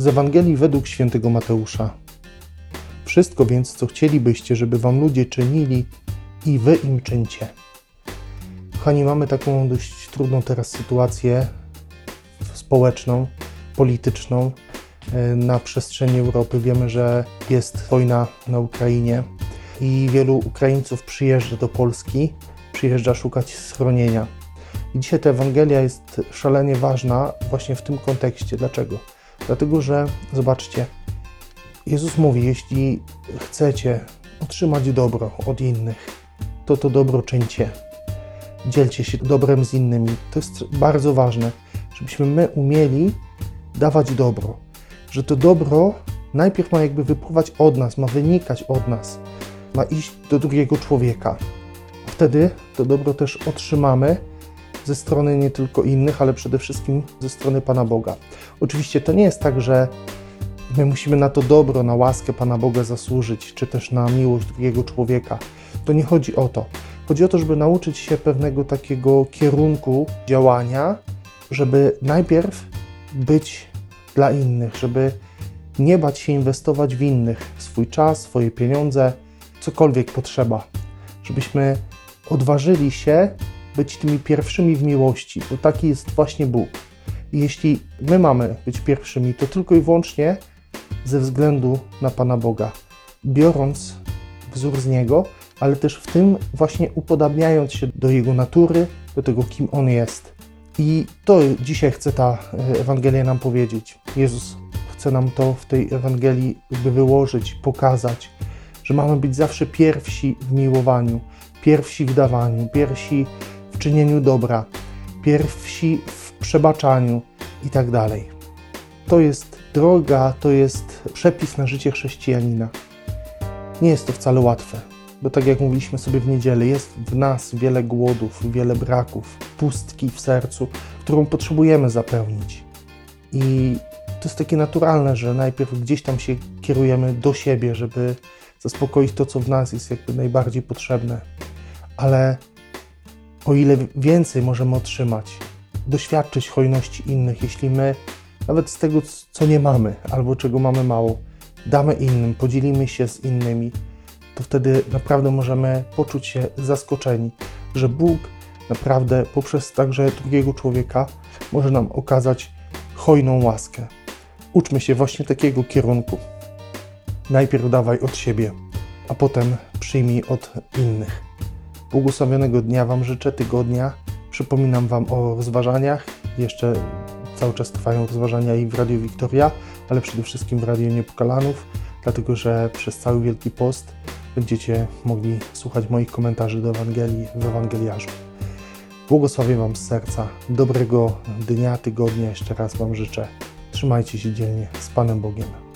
Z Ewangelii według świętego Mateusza. Wszystko więc, co chcielibyście, żeby wam ludzie czynili, i wy im czyńcie. Kochani, mamy taką dość trudną teraz sytuację społeczną, polityczną e, na przestrzeni Europy. Wiemy, że jest wojna na Ukrainie i wielu Ukraińców przyjeżdża do Polski, przyjeżdża szukać schronienia. I dzisiaj ta Ewangelia jest szalenie ważna właśnie w tym kontekście. Dlaczego? Dlatego, że zobaczcie, Jezus mówi, jeśli chcecie otrzymać dobro od innych, to to dobro czyńcie. Dzielcie się dobrem z innymi. To jest bardzo ważne, żebyśmy my umieli dawać dobro. Że to dobro najpierw ma jakby wypływać od nas, ma wynikać od nas, ma iść do drugiego człowieka. Wtedy to dobro też otrzymamy ze strony nie tylko innych, ale przede wszystkim ze strony Pana Boga. Oczywiście to nie jest tak, że my musimy na to dobro, na łaskę Pana Boga zasłużyć, czy też na miłość drugiego człowieka. To nie chodzi o to. Chodzi o to, żeby nauczyć się pewnego takiego kierunku działania, żeby najpierw być dla innych, żeby nie bać się inwestować w innych swój czas, swoje pieniądze, cokolwiek potrzeba. Żebyśmy odważyli się być tymi pierwszymi w miłości, bo taki jest właśnie Bóg. I jeśli my mamy być pierwszymi, to tylko i wyłącznie ze względu na Pana Boga, biorąc wzór z Niego, ale też w tym właśnie upodabniając się do Jego natury, do tego, kim On jest. I to dzisiaj chce ta e, Ewangelia nam powiedzieć. Jezus chce nam to w tej Ewangelii jakby wyłożyć, pokazać, że mamy być zawsze pierwsi w miłowaniu, pierwsi w dawaniu, pierwsi w czynieniu dobra, pierwsi w przebaczaniu i tak. To jest droga, to jest przepis na życie chrześcijanina. Nie jest to wcale łatwe, bo tak jak mówiliśmy sobie w niedzielę, jest w nas wiele głodów, wiele braków, pustki w sercu, którą potrzebujemy zapełnić. I to jest takie naturalne, że najpierw gdzieś tam się kierujemy do siebie, żeby zaspokoić to, co w nas jest jakby najbardziej potrzebne. Ale o ile więcej możemy otrzymać, doświadczyć hojności innych, jeśli my nawet z tego, co nie mamy albo czego mamy mało, damy innym, podzielimy się z innymi, to wtedy naprawdę możemy poczuć się zaskoczeni, że Bóg naprawdę poprzez także drugiego człowieka może nam okazać hojną łaskę. Uczmy się właśnie takiego kierunku. Najpierw dawaj od siebie, a potem przyjmij od innych. Błogosławionego dnia Wam życzę, tygodnia. Przypominam Wam o rozważaniach. Jeszcze cały czas trwają rozważania i w Radio Wiktoria, ale przede wszystkim w Radio Niepokalanów, dlatego że przez cały Wielki Post będziecie mogli słuchać moich komentarzy do Ewangelii w Ewangeliarzu. Błogosławię Wam z serca. Dobrego dnia, tygodnia jeszcze raz Wam życzę. Trzymajcie się dzielnie z Panem Bogiem.